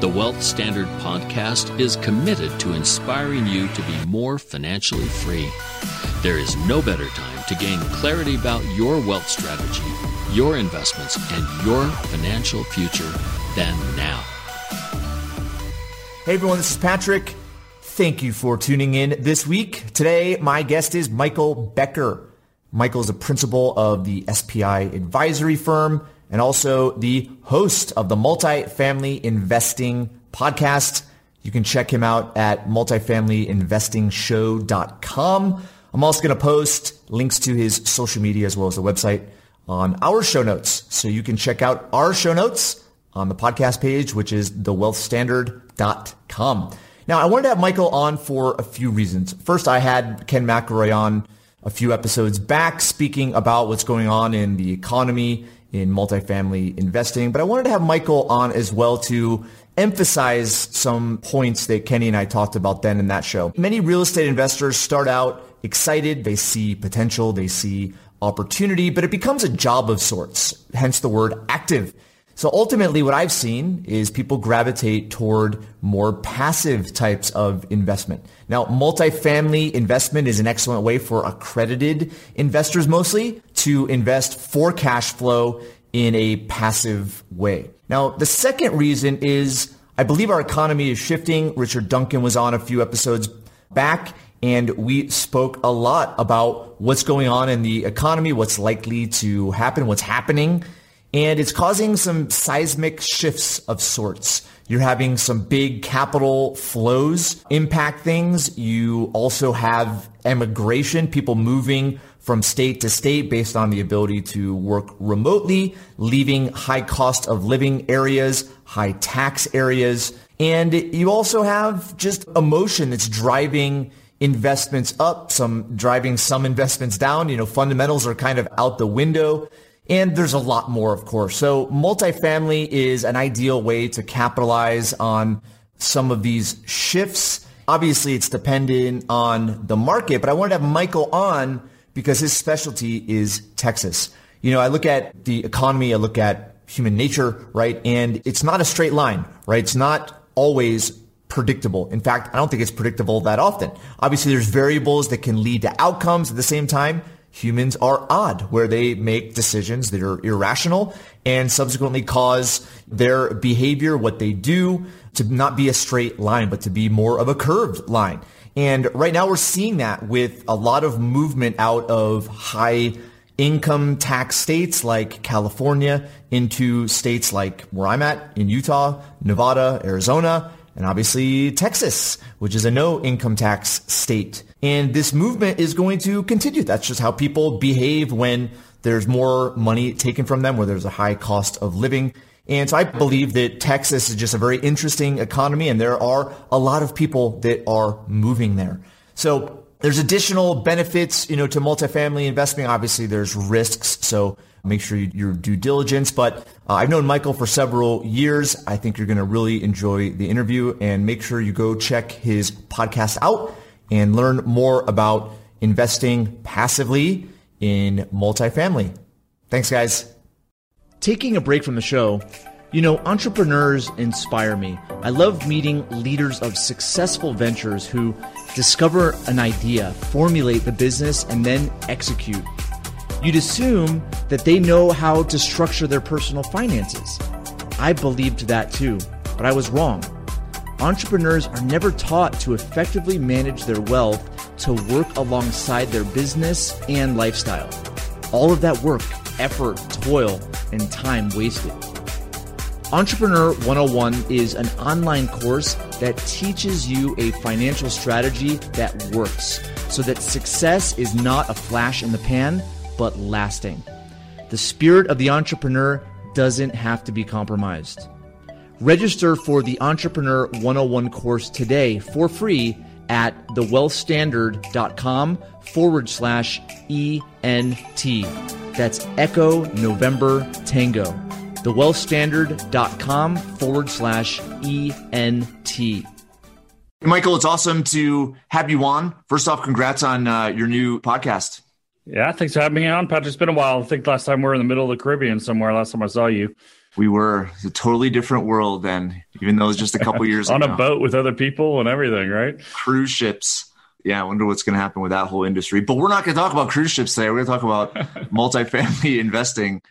The Wealth Standard podcast is committed to inspiring you to be more financially free. There is no better time to gain clarity about your wealth strategy, your investments, and your financial future than now. Hey everyone, this is Patrick. Thank you for tuning in this week. Today, my guest is Michael Becker. Michael is a principal of the SPI advisory firm and also the host of the Multifamily Investing podcast. You can check him out at multifamilyinvestingshow.com. I'm also going to post links to his social media as well as the website on our show notes. So you can check out our show notes on the podcast page, which is thewealthstandard.com. Now, I wanted to have Michael on for a few reasons. First, I had Ken McElroy on a few episodes back speaking about what's going on in the economy in multifamily investing. But I wanted to have Michael on as well to emphasize some points that Kenny and I talked about then in that show. Many real estate investors start out excited. They see potential. They see opportunity, but it becomes a job of sorts, hence the word active. So ultimately what I've seen is people gravitate toward more passive types of investment. Now, multifamily investment is an excellent way for accredited investors mostly to invest for cash flow in a passive way. Now, the second reason is I believe our economy is shifting. Richard Duncan was on a few episodes back and we spoke a lot about what's going on in the economy, what's likely to happen, what's happening and it's causing some seismic shifts of sorts. You're having some big capital flows impact things. You also have emigration, people moving from state to state based on the ability to work remotely, leaving high cost of living areas, high tax areas. And you also have just emotion that's driving investments up, some driving some investments down. You know, fundamentals are kind of out the window. And there's a lot more, of course. So multifamily is an ideal way to capitalize on some of these shifts. Obviously, it's dependent on the market, but I wanted to have Michael on because his specialty is Texas. You know, I look at the economy, I look at human nature, right? And it's not a straight line, right? It's not always predictable. In fact, I don't think it's predictable that often. Obviously, there's variables that can lead to outcomes at the same time humans are odd, where they make decisions that are irrational and subsequently cause their behavior, what they do, to not be a straight line, but to be more of a curved line. And right now we're seeing that with a lot of movement out of high income tax states like California into states like where I'm at in Utah, Nevada, Arizona, and obviously Texas, which is a no income tax state. And this movement is going to continue. That's just how people behave when there's more money taken from them, where there's a high cost of living. And so I believe that Texas is just a very interesting economy and there are a lot of people that are moving there. So there's additional benefits, you know, to multifamily investing. Obviously there's risks. So make sure you, your due diligence. But uh, I've known Michael for several years. I think you're going to really enjoy the interview and make sure you go check his podcast out and learn more about investing passively in multifamily. Thanks, guys. Taking a break from the show, you know, entrepreneurs inspire me. I love meeting leaders of successful ventures who discover an idea, formulate the business, and then execute. You'd assume that they know how to structure their personal finances. I believed that too, but I was wrong. entrepreneurs are never taught to effectively manage their wealth to work alongside their business and lifestyle. All of that work, effort, toil, and time wasted. Entrepreneur 101 is an online course that teaches you a financial strategy that works so that success is not a flash in the pan, but lasting. The spirit of the entrepreneur doesn't have to be compromised. Register for the Entrepreneur 101 course today for free at thewealthstandard.com forward slash ENT. That's Echo November Tango. Thewealthstandard.com forward slash ENT. Michael, it's awesome to have you on. First off, congrats on uh, your new podcast. Yeah, thanks for having me on, Patrick. It's been a while. I think last time we were in the middle of the Caribbean somewhere. Last time I saw you, we were a totally different world then. Even though it was just a couple years on ago. a boat with other people and everything, right? Cruise ships. Yeah, I wonder what's going to happen with that whole industry. But we're not going to talk about cruise ships today. We're going to talk about multifamily investing.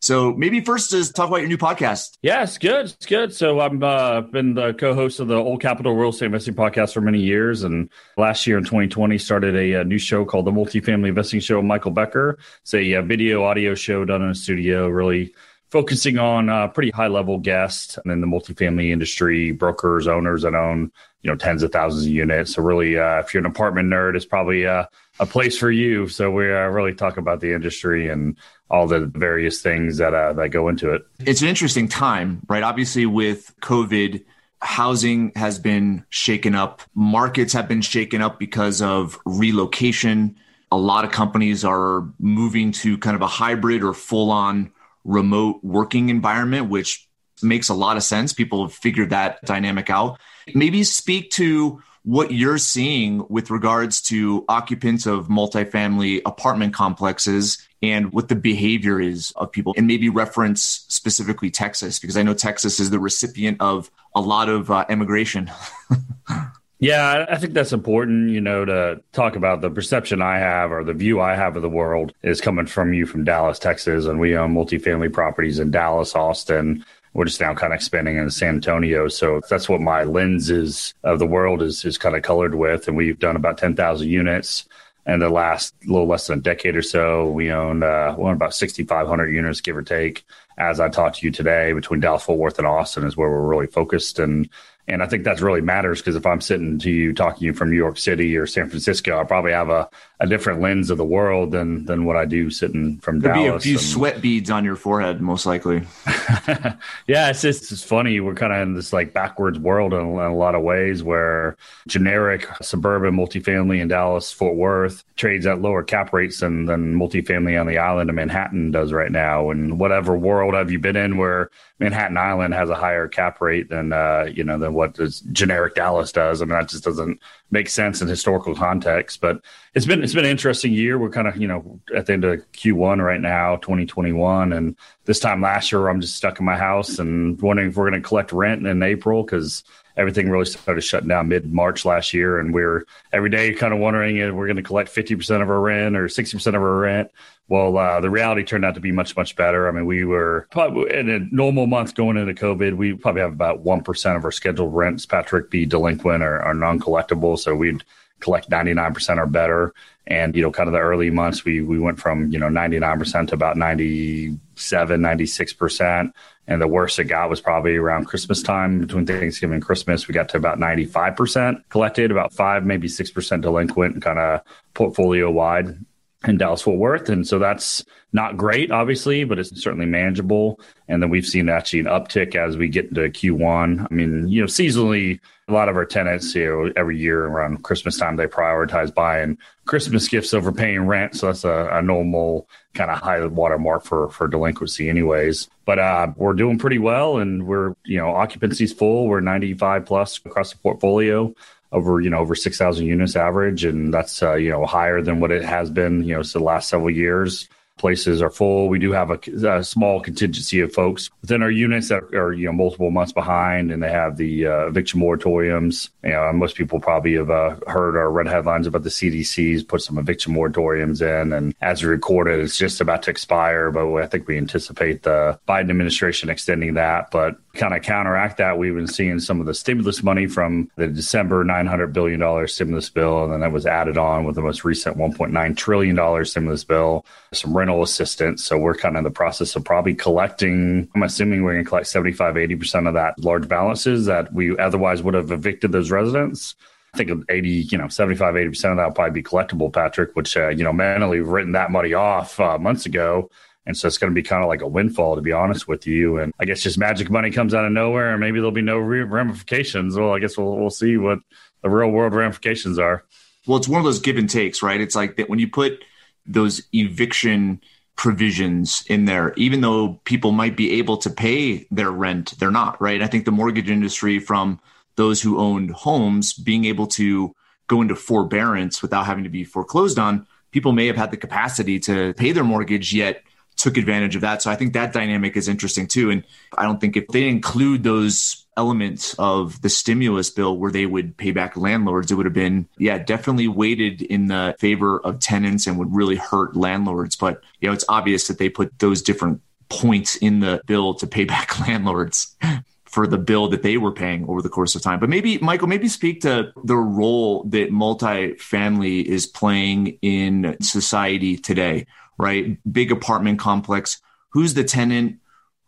So maybe first is talk about your new podcast. Yeah, good. It's good. So I've uh, been the co-host of the Old Capital Real Estate Investing podcast for many years, and last year in 2020 started a, a new show called the Multifamily Investing Show. Michael Becker. It's a, a, video audio show done in a studio, really focusing on uh, pretty high level guests and in the multifamily industry, brokers, owners that own you know tens of thousands of units. So really, uh, if you're an apartment nerd, it's probably uh, a place for you. So we uh, really talk about the industry and all the various things that uh, that go into it. It's an interesting time, right? Obviously, with COVID, housing has been shaken up. Markets have been shaken up because of relocation. A lot of companies are moving to kind of a hybrid or full on remote working environment, which makes a lot of sense. People have figured that dynamic out. Maybe speak to what you're seeing with regards to occupants of multifamily apartment complexes and what the behavior is of people and maybe reference specifically Texas because I know Texas is the recipient of a lot of uh, immigration. Yeah, I think that's important, you know, to talk about the perception I have or the view I have of the world is coming from you from Dallas, Texas. And we own multifamily properties in Dallas, Austin, we're just now kind of expanding in San Antonio. So that's what my lens is of the world is is kind of colored with. And we've done about 10,000 units in the last little less than a decade or so. We own, uh, we own about 6,500 units, give or take. As I talked to you today, between Dallas, Fort Worth, and Austin is where we're really focused. And and I think that really matters because if I'm sitting to you talking to you from New York City or San Francisco, I probably have a, a different lens of the world than than what I do sitting from There'd Dallas. Be a few and... sweat beads on your forehead, most likely. yeah, it's just it's funny. We're kind of in this like backwards world in, in, a lot of ways, where generic suburban multifamily in Dallas, Fort Worth trades at lower cap rates than than multifamily on the island of Manhattan does right now. And whatever world have you been in where Manhattan Island has a higher cap rate than uh, you know than what generic Dallas does. I mean, that just doesn't make sense in historical context. But it's been it's been an interesting year. We're kind of you know at the end of Q1 right now, 2021, and this time last year I'm just stuck in my house and wondering if we're going to collect rent in April because everything really started shutting down mid March last year, and we're every day kind of wondering if we're going to collect 50% of our rent or 60% of our rent. Well, uh, the reality turned out to be much, much better. I mean, we were probably in a normal month going into COVID, we probably have about 1% of our scheduled rents, Patrick, be delinquent or, or non collectible. So we'd collect 99% or better. And, you know, kind of the early months, we, we went from, you know, 99% to about 97, 96%. And the worst it got was probably around Christmas time between Thanksgiving and Christmas. We got to about 95% collected, about five, maybe 6% delinquent, kind of portfolio wide in Dallas Fort Worth. And so that's not great, obviously, but it's certainly manageable. And then we've seen actually an uptick as we get into Q1. I mean, you know, seasonally, a lot of our tenants, you know, every year around Christmas time, they prioritize buying Christmas gifts over paying rent. So that's a, a normal kind of high watermark for, for delinquency anyways. But uh, we're doing pretty well and we're, you know, occupancy's full. We're 95 plus across the portfolio over you know over 6000 units average and that's uh, you know higher than what it has been you know so the last several years. Places are full. We do have a, a, small contingency of folks within our units that are you know multiple months behind and they have the uh, eviction moratoriums. You know most people probably have uh, heard or read headlines about the cdc's put some eviction moratoriums in and as we recorded it's just about to expire but i think we anticipate the biden administration extending that. But kind of counteract that, we've been seeing some of the stimulus money from the December $900 billion stimulus bill. And then that was added on with the most recent $1.9 trillion stimulus bill, some rental assistance. So we're kind of in the process of probably collecting, I'm assuming we're going to collect 75, 80% of that large balances that we otherwise would have evicted those residents. I think 80, you know, 75, 80% of that will probably be collectible, Patrick, which, uh, you know, manually written that money off uh, months ago. And so it's going to be kind of like a windfall, to be honest with you. And I guess just magic money comes out of nowhere, and maybe there'll be no ramifications. Well, I guess we'll we'll see what the real world ramifications are. Well, it's one of those give and takes, right? It's like that when you put those eviction provisions in there, even though people might be able to pay their rent, they're not, right? I think the mortgage industry, from those who owned homes, being able to go into forbearance without having to be foreclosed on, people may have had the capacity to pay their mortgage, yet took advantage of that. So I think that dynamic is interesting too. And I don't think if they include those elements of the stimulus bill where they would pay back landlords, it would have been, yeah, definitely weighted in the favor of tenants and would really hurt landlords. But, you know, it's obvious that they put those different points in the bill to pay back landlords. for the bill that they were paying over the course of time. But maybe, Michael, maybe speak to the role that multifamily is playing in society today right? Big apartment complex. Who's the tenant?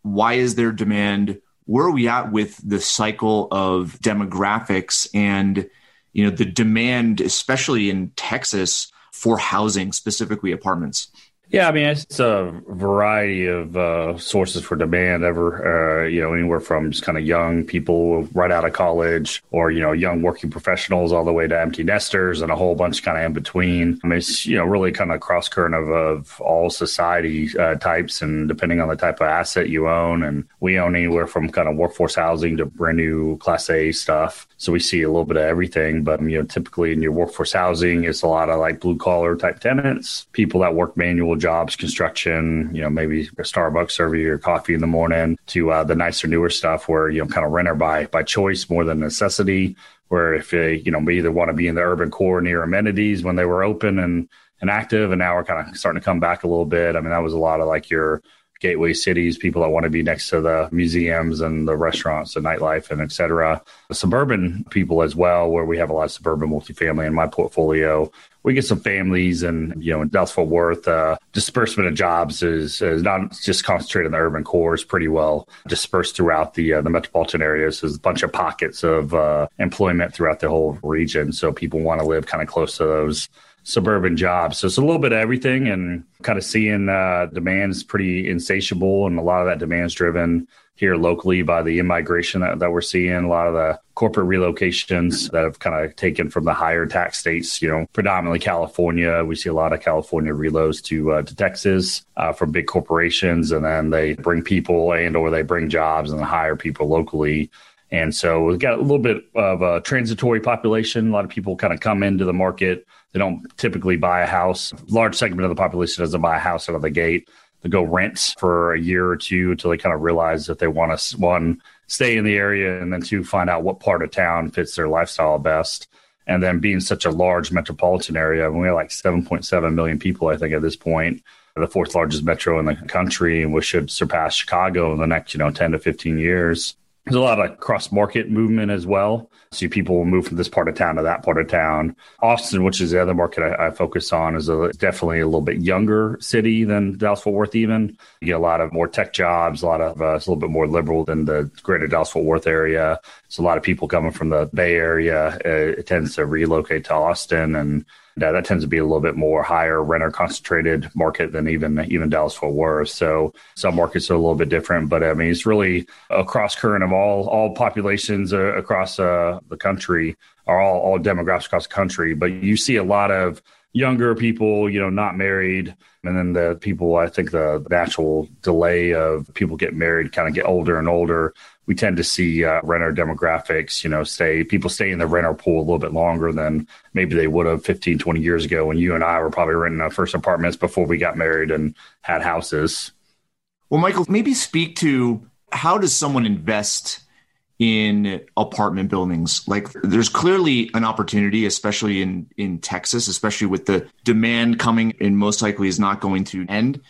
Why is there demand? Where are we at with the cycle of demographics and you know the demand, especially in Texas, for housing, specifically apartments? Yeah, I mean it's a variety of uh, sources for demand. Ever, uh, you know, anywhere from just kind of young people right out of college, or you know, young working professionals, all the way to empty nesters, and a whole bunch kind of in between. I mean, it's you know really kind of cross current of, of all society uh, types, and depending on the type of asset you own, and we own anywhere from kind of workforce housing to brand new Class A stuff. So we see a little bit of everything, but you know, typically in your workforce housing, it's a lot of like blue collar type tenants, people that work manual jobs, construction, you know, maybe a Starbucks serving your coffee in the morning to uh, the nicer, newer stuff where, you know, kind of renter by, by choice more than necessity. Where if they, you know, we either want to be in the urban core near amenities when they were open and, and active, and now we're kind of starting to come back a little bit. I mean, that was a lot of like your gateway cities, people that want to be next to the museums and the restaurants and nightlife and et cetera. The suburban people as well, where we have a lot of suburban multifamily in my portfolio. We get some families and, you know, in Dallas Fort Worth, uh, disbursement of jobs is, is not just concentrated in the urban core, it's pretty well dispersed throughout the, uh, the metropolitan areas. There's a bunch of pockets of uh, employment throughout the whole region. So people want to live kind of close to those suburban jobs. So it's a little bit of everything and kind of seeing uh, demand is pretty insatiable. And a lot of that demand is driven here locally by the immigration that, that we're seeing, a lot of the corporate relocations that have kind of taken from the higher tax states, you know, predominantly California. We see a lot of California reloads to uh, to Texas uh, from big corporations, and then they bring people and or they bring jobs and hire people locally. And so we've got a little bit of a transitory population. A lot of people kind of come into the market they don't typically buy a house. large segment of the population doesn't buy a house out of the gate. They go rent for a year or two until they kind of realize that they want to one stay in the area and then two find out what part of town fits their lifestyle best. And then being such a large metropolitan area, we're like 7.7 million people, I think, at this point, the fourth largest metro in the country, and we should surpass Chicago in the next, you know, 10 to 15 years. There's a lot of cross market movement as well. See people will move from this part of town to that part of town. Austin, which is the other market I, I focus on, is a, definitely a little bit younger city than Dallas Fort Worth. Even you get a lot of more tech jobs, a lot of uh, it's a little bit more liberal than the greater Dallas Fort Worth area. So a lot of people coming from the Bay Area. Uh, it tends to relocate to Austin and uh, that tends to be a little bit more higher renter concentrated market than even even Dallas Fort Worth. So some markets are a little bit different, but I mean it's really a cross current of all all populations uh, across uh, the country, are all all demographics across the country. But you see a lot of younger people, you know, not married, and then the people. I think the natural delay of people get married kind of get older and older we tend to see uh, renter demographics, you know, stay people stay in the renter pool a little bit longer than maybe they would have 15, 20 years ago when you and I were probably renting our first apartments before we got married and had houses. Well, Michael, maybe speak to how does someone invest in apartment buildings? Like there's clearly an opportunity, especially in, in Texas, especially with the demand coming and most likely is not going to end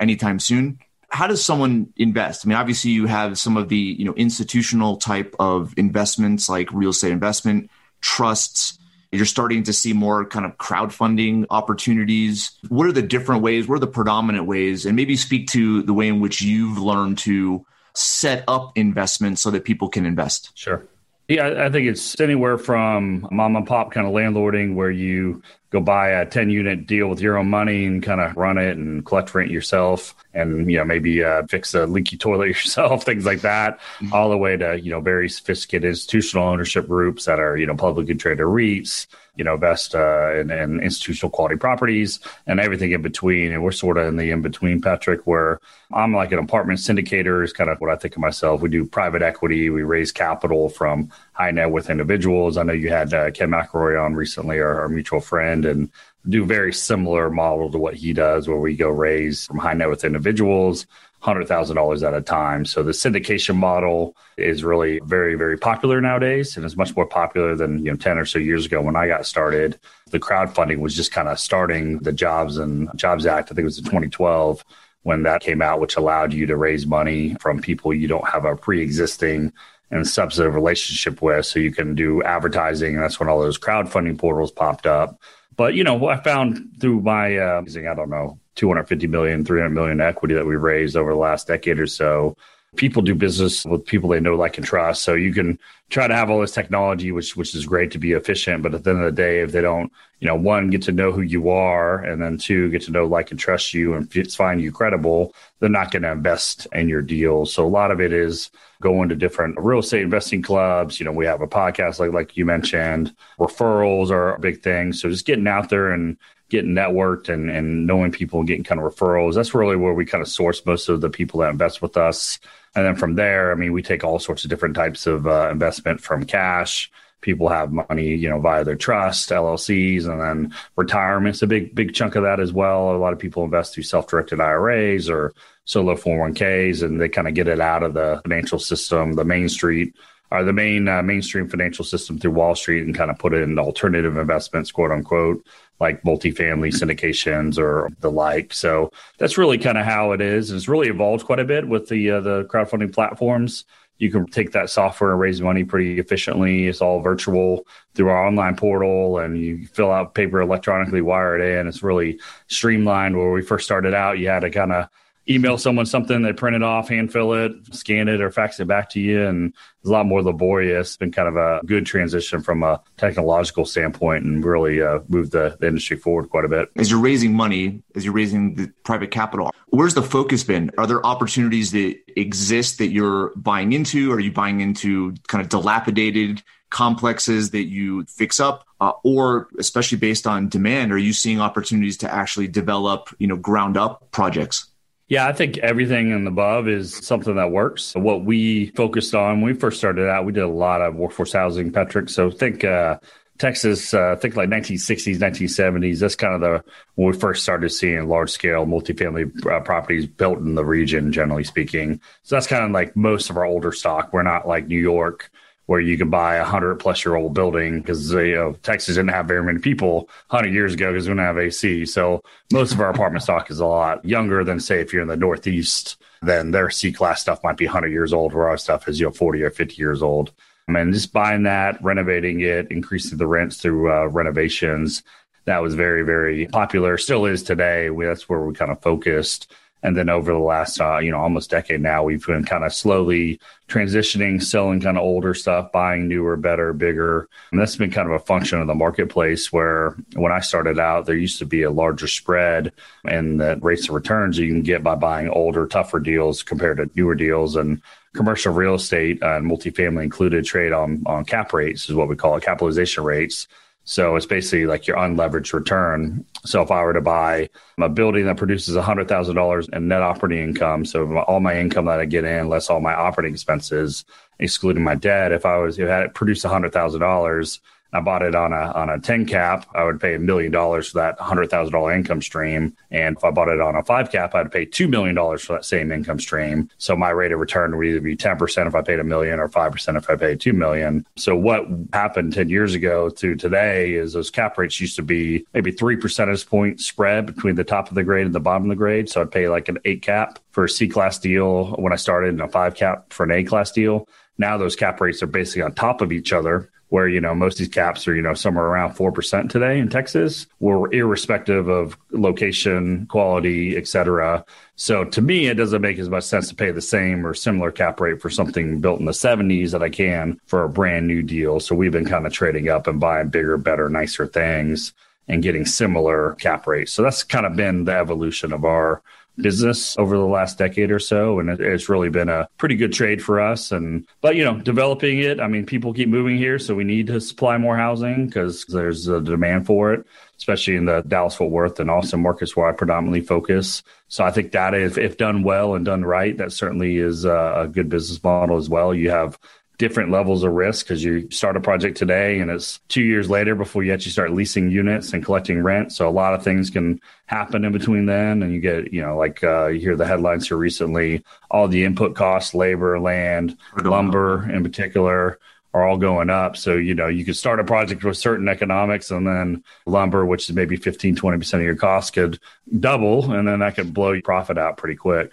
anytime soon how does someone invest? I mean, obviously you have some of the, you know, institutional type of investments like real estate investment, trusts. You're starting to see more kind of crowdfunding opportunities. What are the different ways? What are the predominant ways? And maybe speak to the way in which you've learned to set up investments so that people can invest. Sure. Yeah, I think it's anywhere from mom and pop kind of landlording where you go buy a 10 unit deal with your own money and kind of run it and collect rent yourself and you know maybe uh, fix a leaky toilet yourself things like that mm-hmm. all the way to you know very sophisticated institutional ownership groups that are you know publicly traded REITs you know invest uh, in, in, institutional quality properties and everything in between. And we're sort of in the in between Patrick where I'm like an apartment syndicator. Is kind of what I think of myself. We do private equity. We raise capital from high net worth individuals. I know you had uh, Ken McElroy on recently our, our mutual friend. And do very similar model to what he does, where we go raise from high net worth individuals $100,000 at a time. So the syndication model is really very, very popular nowadays and it's much more popular than, you know, 10 or so years ago when I got started. The crowdfunding was just kind of starting the Jobs and Jobs Act. I think it was in 2012 when that came out, which allowed you to raise money from people you don't have a pre existing and substantive relationship with. So you can do advertising. And that's when all those crowdfunding portals popped up. But, you know, I found through my, uh, I don't know, 250 million, 300 million equity that we raised over the last decade or so. People do business with people they know, like, and trust. So you can try to have all this technology, which which is great to be efficient. But at the end of the day, if they don't, you know, one get to know who you are, and then two get to know, like, and trust you, and find you credible, they're not going to invest in your deal. So a lot of it is going to different real estate investing clubs. You know, we have a podcast like like you mentioned. Referrals are a big thing. So just getting out there and getting networked and, and knowing people and getting kind of referrals. That's really where we kind of source most of the people that invest with us. And then from there, I mean, we take all sorts of different types of uh, investment from cash. People have money, you know, via their trust, LLCs, and then retirement's a big, big chunk of that as well. A lot of people invest through self-directed IRAs or solo 401ks, and they kind of get it out of the financial system, the main street or the main uh, mainstream financial system through Wall Street and kind of put it in alternative investments, quote unquote like multifamily syndications or the like. So that's really kind of how it is. It's really evolved quite a bit with the uh, the crowdfunding platforms. You can take that software and raise money pretty efficiently. It's all virtual through our online portal, and you fill out paper electronically, wire it in. It's really streamlined. Where we first started out, you had to kind of email someone something, they print it off, hand fill it, scan it, or fax it back to you. And it's a lot more laborious. It's been kind of a good transition from a technological standpoint and really uh, moved the, the, industry forward quite a bit. As you're raising money, as you're raising the private capital, where's the focus been? Are there opportunities that exist that you're buying into? Are you buying into kind of dilapidated complexes that you fix up? Uh, or especially based on demand, are you seeing opportunities to actually develop, you know, ground up projects? Yeah, I think everything and above is something that works. What we focused on when we first started out, we did a lot of workforce housing, Patrick. So think uh, Texas, uh, think like 1960s, 1970s. That's kind of the when we first started seeing large scale multifamily uh, properties built in the region, generally speaking. So that's kind of like most of our older stock. We're not like New York where you can buy a hundred plus year old building because you know Texas didn't have very many people hundred years ago because we didn't have AC. So most of our apartment stock is a lot younger than say if you're in the Northeast, then their C class stuff might be hundred years old, where our stuff is you know forty or fifty years old. I mean, just buying that, renovating it, increasing the rents through uh, renovations. That was very, very popular. Still is today. We, that's where we kind of focused. And then over the last, uh, you know, almost decade now, we've been kind of slowly transitioning, selling kind of older stuff, buying newer, better, bigger. And that's been kind of a function of the marketplace where when I started out, there used to be a larger spread and the rates of returns you can get by buying older, tougher deals compared to newer deals. And commercial real estate and multifamily included trade on, on cap rates is what we call it, capitalization rates. So it's basically like your unleveraged return. So if I were to buy a building that produces $100,000 in net operating income, so all my income that I get in, less all my operating expenses, excluding my debt, if I was, if I had it produced $100,000 I bought it on a on a 10 cap, I would pay a million dollars for that $100,000 income stream. And if I bought it on a five cap, I'd pay $2 million for that same income stream. So my rate of return would either be 10% if I paid a million or 5% if I paid 2 million. So what happened 10 years ago to today is those cap rates used to be maybe three percentage point spread between the top of the grade and the bottom of the grade. So I'd pay like an eight cap for a C class deal when I started and a five cap for an A class deal. Now those cap rates are basically on top of each other where you know most of these caps are you know somewhere around 4% today in texas. We're irrespective of location quality et cetera. So to me it doesn't make as much sense to pay the same or similar cap rate for something built in the 70s that i can for a brand new deal. So we've been kind of trading up and buying bigger better nicer things and getting similar cap rates. So that's kind of been the evolution of our business over the last decade or so and it, it's really been a pretty good trade for us. And but you know developing it i mean people keep moving here so we need to supply more housing because there's a demand for it especially in the dallas fort worth and austin markets where i predominantly focus. So i think that if, if done well and done right that certainly is a, a good business model as well. You have different levels of risk because you start a project today and it's two years later before you actually start leasing units and collecting rent. So a lot of things can happen in between then. And you get, you know, like uh, you hear the headlines here recently, all the input costs, labor, land, lumber in particular are all going up. So, you know, you could start a project with certain economics and then lumber, which is maybe 15, 20% of your cost could double. And then that could blow your profit out pretty quick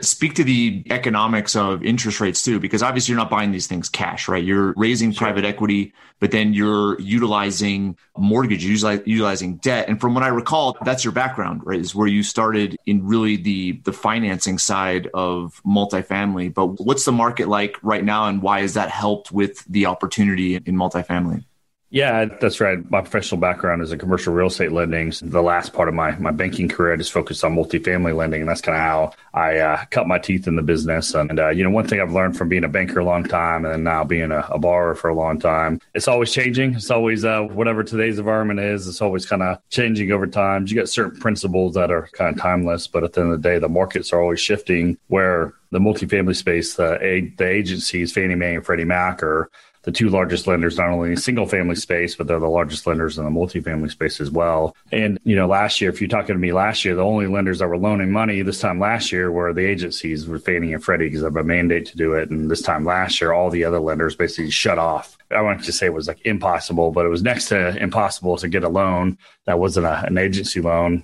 speak to the economics of interest rates too, because obviously you're not buying these things cash, right? You're raising sure. private equity, but then you're utilizing mortgage, utilizing debt. And from what I recall, that's your background, right? Is where you started in really the the financing side of multifamily. But what's the market like right now, and why has that helped with the opportunity in multifamily? Yeah, that's right. My professional background is in commercial real estate lending. So the last part of my, my banking career, I just focused on multifamily lending. And that's kind of how I uh, cut my teeth in the business. And, uh, you know, one thing I've learned from being a banker a long time and now being a, a borrower for a long time, it's always changing. It's always uh, whatever today's environment is, it's always kind of changing over time. You get certain principles that are kind of timeless, but at the end of the day, the markets are always shifting where the multifamily space, the, the agencies, Fannie Mae and Freddie Mac, are the two largest lenders, not only in single family space, but they're the largest lenders in the multifamily space as well. And, you know, last year, if you're talking to me last year, the only lenders that were loaning money this time last year were the agencies with Fannie and Freddie because of a mandate to do it. And this time last year, all the other lenders basically shut off. I want to say it was like impossible, but it was next to impossible to get a loan that wasn't a, an agency loan.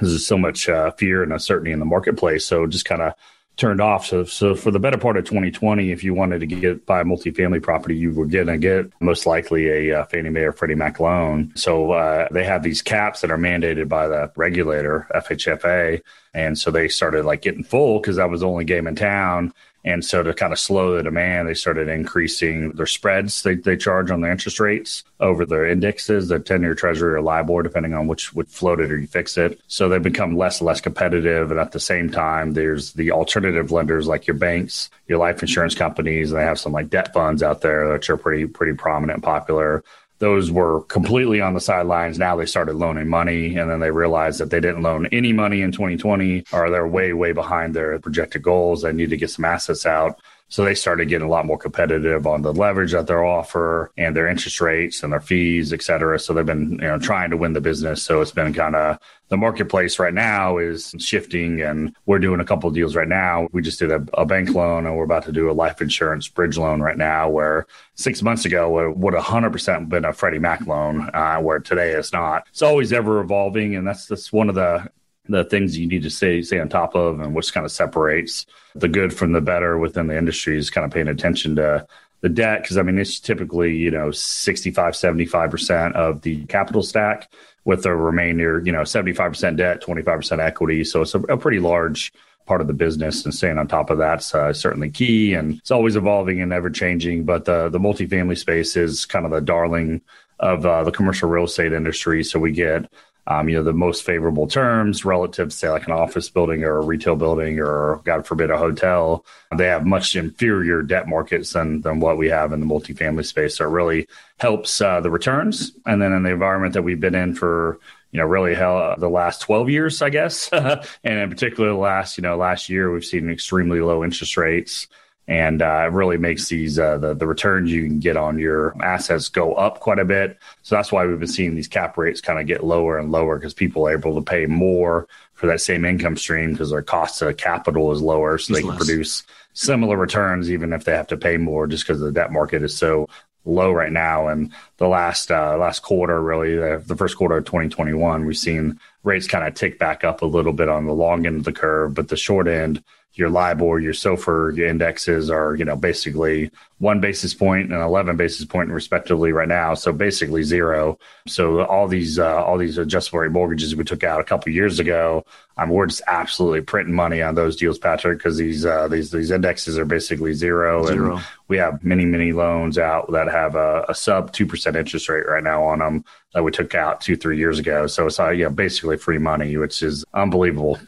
There's so much uh, fear and uncertainty in the marketplace. So just kind of turned off. So, so for the better part of 2020, if you wanted to get buy a multifamily property, you were going to get most likely a uh, Fannie Mae or Freddie Mac loan. So uh, they have these caps that are mandated by the regulator, FHFA, and so they started like getting full because that was the only game in town. And so to kind of slow the demand, they started increasing their spreads they, they charge on the interest rates over their indexes, the 10 year treasury or LIBOR, depending on which would float it or you fix it. So they've become less and less competitive. And at the same time, there's the alternative lenders like your banks, your life insurance companies. and They have some like debt funds out there which are pretty, pretty prominent and popular those were completely on the sidelines. Now they started loaning money and then they realized that they didn't loan any money in 2020 or they're way, way behind their projected goals. They need to get some assets out. So they started getting a lot more competitive on the leverage that they're offer and their interest rates and their fees, et cetera. So they've been, you know, trying to win the business. So it's been kind of the marketplace right now is shifting and we're doing a couple deals right now. We just did a, a, bank loan and we're about to do a life insurance bridge loan right now where six months ago it would 100% been a Freddie Mac loan, uh, where today it's not. It's always ever evolving. And that's, that's one of the the things you need to stay stay on top of and which kind of separates the good from the better within the industry is kind of paying attention to the debt because i mean it's typically you know 65 75% of the capital stack with the remainder you know 75% debt 25% equity. So it's a, a pretty large part of the business and staying on top of that's uh, certainly key and it's always evolving and ever changing but the the multifamily space is kind of the darling of uh, the commercial real estate industry. So we get um, you know, the most favorable terms relative to say like an office building or a retail building or God forbid a hotel. They have much inferior debt markets than, than what we have in the multifamily space. So it really helps uh, the returns. And then in the environment that we've been in for, you know, really hell, uh, the last 12 years, I guess. and in particular, the last, you know, last year, we've seen extremely low interest rates and uh, it really makes these uh, the the returns you can get on your assets go up quite a bit. So that's why we've been seeing these cap rates kind of get lower and lower because people are able to pay more for that same income stream because their cost of capital is lower, so it's they can less. produce similar returns even if they have to pay more just because the debt market is so low right now. And the last uh, last quarter, really, the, the first quarter of 2021, we've seen rates kind of tick back up a little bit on the long end of the curve, but the short end your LIBOR, your SOFR, your indexes are, you know, basically one basis point and 11 basis point respectively right now. So basically zero. So all these, uh, all these adjustable rate mortgages we took out a couple years ago, um, we're just absolutely printing money on those deals, Patrick, because these, uh, these, these indexes are basically zero, zero. And we have many, many loans out that have a, a sub 2% interest rate right now on them that we took out two, three years ago. So it's, uh, yeah, basically free money, which is unbelievable.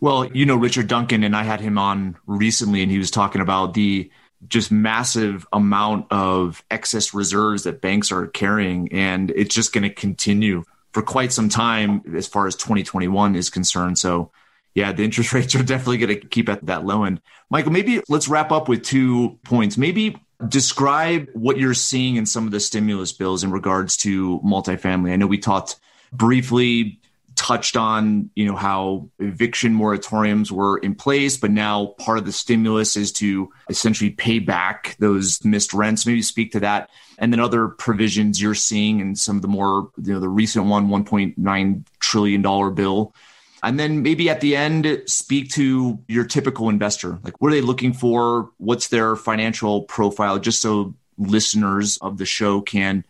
Well, you know, Richard Duncan, and I had him on recently, and he was talking about the just massive amount of excess reserves that banks are carrying. And it's just going to continue for quite some time as far as 2021 is concerned. So, yeah, the interest rates are definitely going to keep at that low end. Michael, maybe let's wrap up with two points. Maybe describe what you're seeing in some of the stimulus bills in regards to multifamily. I know we talked briefly touched on, you know, how eviction moratoriums were in place, but now part of the stimulus is to essentially pay back those missed rents. Maybe speak to that. And then other provisions you're seeing in some of the more, you know, the recent one, $1.9 trillion bill. And then maybe at the end, speak to your typical investor. Like, what are they looking for? What's their financial profile? Just so listeners of the show can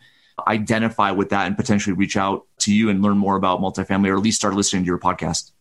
identify with that and potentially reach out to you and learn more about multifamily or at least start listening to your podcast?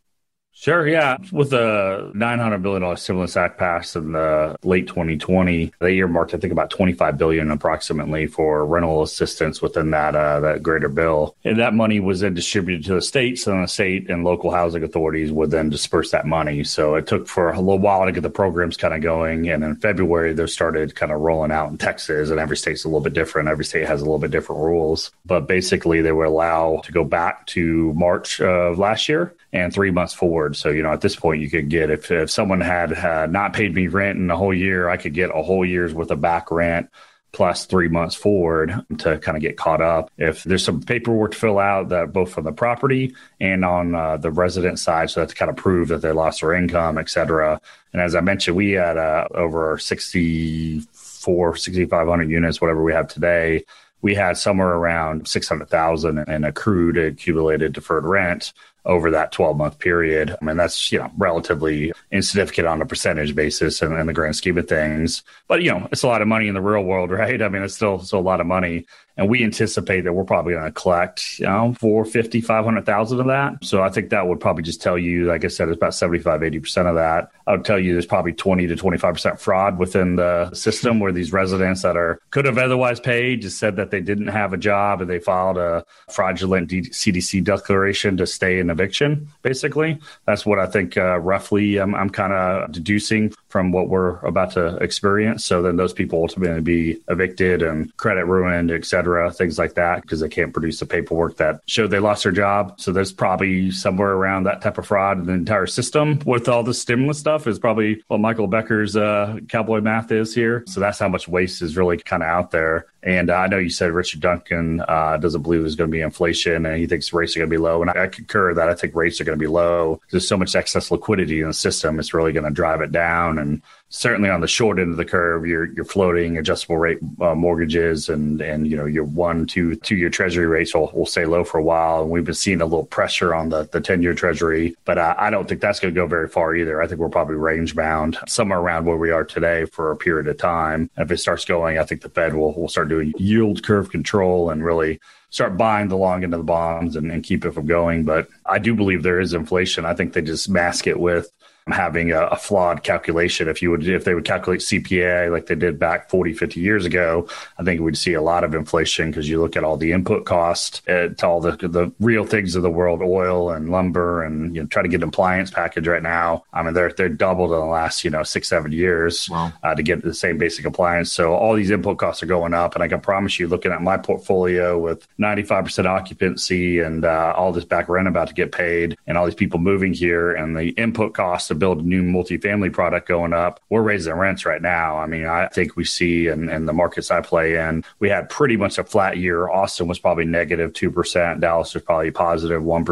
Sure, yeah. With the $900 billion stimulus act passed in the late 2020, they earmarked, I think, about 25 billion approximately for rental assistance within that uh, that greater bill. And that money was then distributed to the states, and the state and local housing authorities would then disperse that money. So it took for a little while to get the programs kind of going. And in February, they started kind of rolling out in Texas, and every state's a little bit different. Every state has a little bit different rules. But basically, they were allowed to go back to March of last year and three months forward. So, you know, at this point, you could get, if, if someone had uh, not paid me rent in a whole year, I could get a whole year's worth of back rent plus three months forward to kind of get caught up. If there's some paperwork to fill out that both from the property and on uh, the resident side, so that's kind of prove that they lost their income, et cetera. And as I mentioned, we had uh, over 64, 6,500 units, whatever we have today we had somewhere around 600,000 in accrued accumulated deferred rent over that 12 month period. I mean, that's, you know, relatively insignificant on a percentage basis in, in, the grand scheme of things. But, you know, it's a lot of money in the real world, right? I mean, it's still, still a lot of money. And we anticipate that we're probably going to collect, you know, 450, 500,000 of that. So I think that would probably just tell you, like I said, it's about 75, 80% of that. I would tell you there's probably 20 to 25% fraud within the system where these residents that are could have otherwise paid just said that they didn't have a job and they filed a fraudulent CDC declaration to stay in eviction, basically. That's what I think uh, roughly I'm, I'm kind of deducing from what we're about to experience. So then those people ultimately be evicted and credit ruined, et cetera, things like that, because they can't produce the paperwork that showed they lost their job. So there's probably somewhere around that type of fraud in the entire system with all the stimulus stuff is probably what Michael Becker's uh, cowboy math is here. So that's how much waste is really kind of out there. And uh, I know you said Richard Duncan uh, doesn't believe there's going to be inflation and he thinks rates are going to be low. And I, I concur that I think rates are going to be low. There's so much excess liquidity in the system, it's really going to drive it down. And certainly on the short end of the curve, you're you're floating adjustable rate uh, mortgages and and you know your one two two year Treasury rates will, will stay low for a while, and we've been seeing a little pressure on the the ten year Treasury, but uh, I don't think that's going to go very far either. I think we're probably range bound somewhere around where we are today for a period of time. And if it starts going, I think the Fed will will start doing yield curve control and really start buying the long end of the bonds and, and, keep it from going. But I do believe there is inflation. I think they just mask it with having a, a, flawed calculation. If you would, if they would calculate CPI like they did back 40, 50 years ago, I think we'd see a lot of inflation because you look at all the input cost uh, to all the the real things of the world, oil and lumber, and you know, try to get an appliance package right now. I mean, they're they're doubled in the last you know six seven years wow. uh, to get the same basic appliance. So all these input costs are going up, and I can promise you, looking at my portfolio with 95 percent occupancy and uh, all this back rent about to get paid, and all these people moving here, and the input costs build a new multifamily product going up, we're raising rents right now. I mean, I think we see in, in the markets I play in, we had pretty much a flat year. Austin was probably negative 2%. Dallas was probably positive 1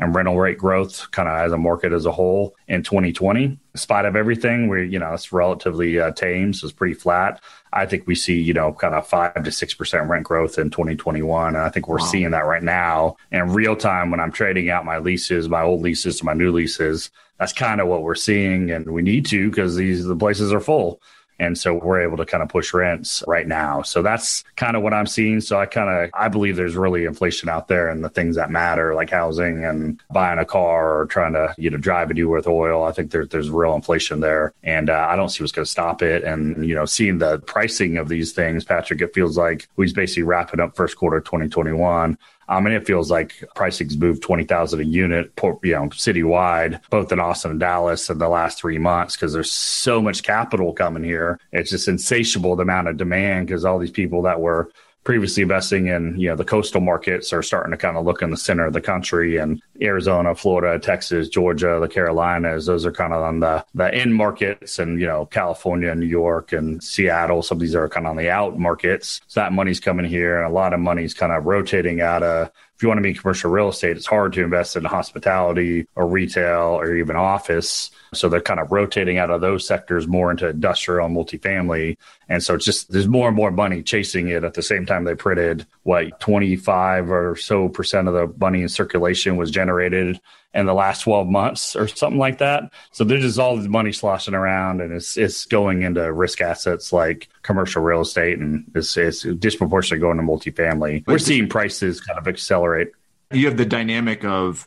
and rental rate growth kind of as a market as a whole in 2020. In spite of everything, we you know, it's relatively uh, tame, so it's pretty flat. I think we see, you know, kind of five to 6% rent growth in 2021. And I think we're wow. seeing that right now in real time when I'm trading out my leases, my old leases to my new leases. That's kind of what we're seeing. And we need to because these, the places are full. And so we're able to kind of push rents right now. So that's kind of what I'm seeing. So I kind of, I believe there's really inflation out there and the things that matter, like housing and buying a car or trying to, you know, drive a do with oil. I think there, there's real inflation there. And uh, I don't see what's going to stop it. And, you know, seeing the pricing of these things, Patrick, it feels like we're basically wrapping up first quarter 2021 I mean, it feels like pricing's moved 20,000 a unit, you know, citywide, both in Austin and Dallas in the last three months because there's so much capital coming here. It's just insatiable the amount of demand because all these people that were previously investing in you know the coastal markets are starting to kind of look in the center of the country and Arizona, Florida, Texas, Georgia, the Carolinas. Those are kind of on the the in markets, and you know California, New York, and Seattle. Some of these are kind of on the out markets. So that money's coming here, and a lot of money's kind of rotating out of if you want to be commercial real estate, it's hard to invest in hospitality or retail or even office. So they're kind of rotating out of those sectors more into industrial and multifamily. And so it's just there's more and more money chasing it at the same time they printed what 25 or so percent of the money in circulation was generated in the last 12 months or something like that. So there's just all this money sloshing around and it's it's going into risk assets like commercial real estate and it's, it's disproportionately going to multifamily. We're seeing prices kind of accelerate. You have the dynamic of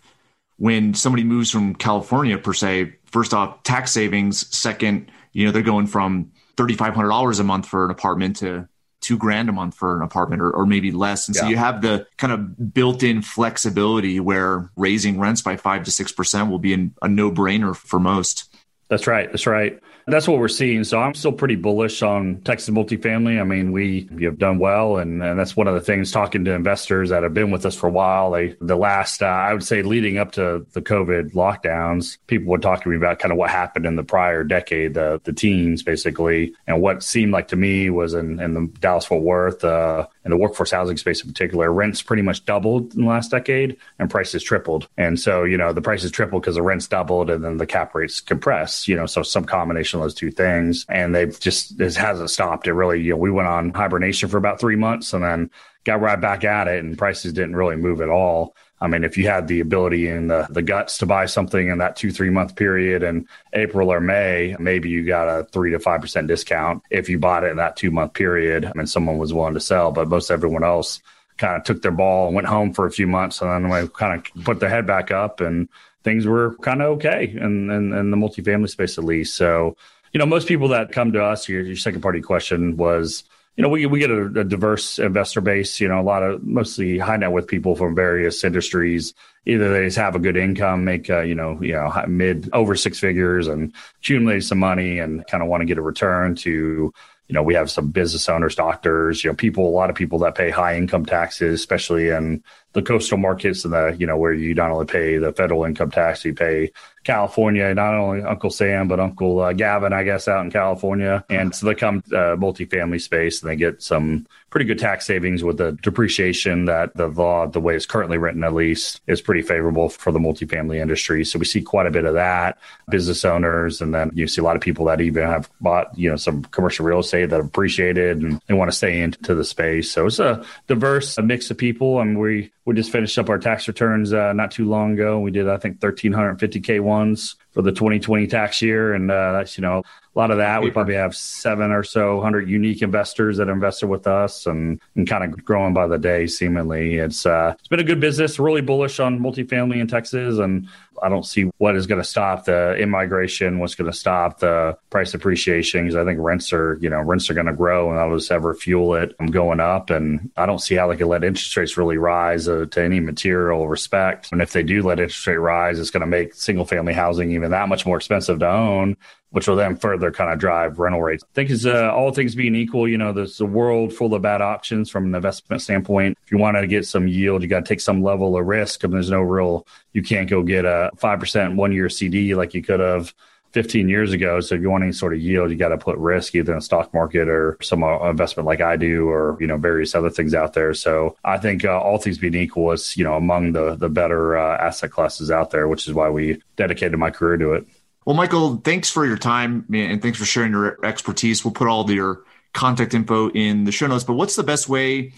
when somebody moves from California per se, first off, tax savings, second, you know, they're going from $3,500 a month for an apartment to two grand a month for an apartment or, or maybe less. And yeah. so you have the kind of built in flexibility where raising rents by five to 6% will be an, a no brainer for most. That's right. That's right. That's what we're seeing. So I'm still pretty bullish on Texas multifamily. I mean, we have done well, and, and that's one of the things. Talking to investors that have been with us for a while, they the last uh, I would say leading up to the COVID lockdowns, people would talk to me about kind of what happened in the prior decade, the the teens basically, and what seemed like to me was in, in the Dallas Fort Worth. Uh, in the workforce housing space in particular, rents pretty much doubled in the last decade and prices tripled. And so, you know, the prices tripled because the rents doubled and then the cap rates compress, you know, so some combination of those two things. And they've just, it hasn't stopped. It really, you know, we went on hibernation for about three months and then got right back at it and prices didn't really move at all. I mean, if you had the ability and the, the guts to buy something in that two, three month period in April or May, maybe you got a three to 5% discount if you bought it in that two month period. I mean, someone was willing to sell, but most everyone else kind of took their ball and went home for a few months and then they kind of put their head back up and things were kind of okay in, in, in the multifamily space at least. So, you know, most people that come to us, your, your second party question was, you know, we we get a, a, diverse investor base. You know, a lot of mostly high net worth people from various industries. Either they just have a good income, make uh, you know, you know, mid over six figures, and accumulate some money, and kind of want to get a return to you know, we have some business owners, doctors, you know, people, a lot of people that pay high income taxes, especially in the coastal markets and the, you know, where you not only pay the federal income tax, you pay California, not only Uncle Sam, but Uncle uh, Gavin, I guess, out in California. And so they come uh, multifamily space and they get some pretty good tax savings with the depreciation that the law, the way it's currently written at least, is pretty favorable for the multifamily industry. So we see quite a bit of that. Business owners, and then you see a lot of people that even have bought, you know, some commercial real estate that appreciated and they want to stay into the space. So it's a diverse mix of people. and we we just finished up our tax returns uh, not too long ago. We did, I think, 1,350 K-1s for the 2020 tax year. And uh, that's, you know, a lot of that. We probably have seven or so hundred unique investors that invested with us and, and kind of growing by the day, seemingly. It's, uh, it's been a good business, really bullish on multifamily in Texas. And I don't see what is going to stop the in-migration, what's going to stop the price appreciation. Because I think rents are, you know, rents are going to grow and that'll just ever fuel it I'm going up. And I don't see how they can let interest rates really rise uh, to any material respect. And if they do let interest rate rise, it's going to make single family housing even that much more expensive to own which will then further kind of drive rental rates. I think is uh, all things being equal, you know, there's a world full of bad options from an investment standpoint. If you want to get some yield, you got to take some level of risk. I And there's no real, you can't go get a 5% one year CD like you could have 15 years ago. So if you want any sort of yield, you got to put risk either in the stock market or some uh, investment like I do, or you know various other things out there. So I think uh, all things being equal, is you know among the the better uh, asset classes out there, which is why we dedicated my career to it. Well, Michael, thanks for your time and thanks for sharing your expertise. We'll put all your contact info in the show notes. But what's the best way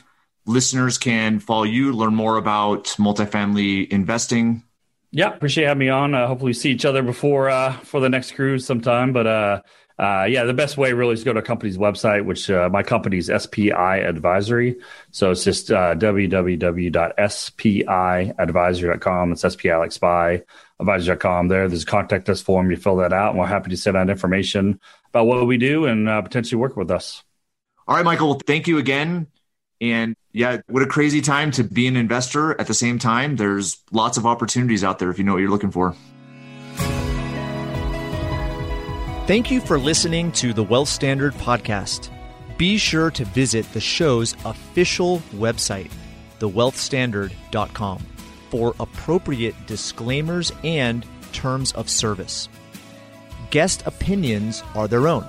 listeners can follow you, learn more about multifamily investing? Yeah, appreciate having me on. Uh, hopefully, see each other before uh, for the next cruise sometime. But uh, uh, yeah, the best way really is to go to a company's website, which uh, my company's SPI Advisory. So it's just uh, www.spiadvisory.com. It's SPI like spy advisory.com. There, there's a contact us form. You fill that out, and we're happy to send out information about what we do and uh, potentially work with us. All right, Michael. Thank you again. And yeah, what a crazy time to be an investor at the same time. There's lots of opportunities out there if you know what you're looking for. Thank you for listening to the Wealth Standard podcast. Be sure to visit the show's official website, thewealthstandard.com, for appropriate disclaimers and terms of service. Guest opinions are their own.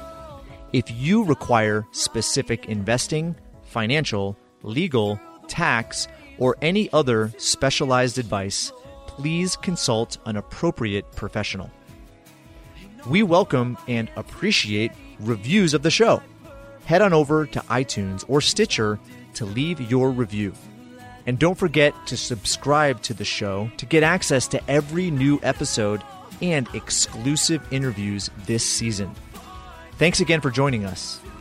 If you require specific investing, financial, legal, tax, or any other specialized advice, please consult an appropriate professional. We welcome and appreciate reviews of the show. Head on over to iTunes or Stitcher to leave your review. And don't forget to subscribe to the show to get access to every new episode and exclusive interviews this season. Thanks again for joining us,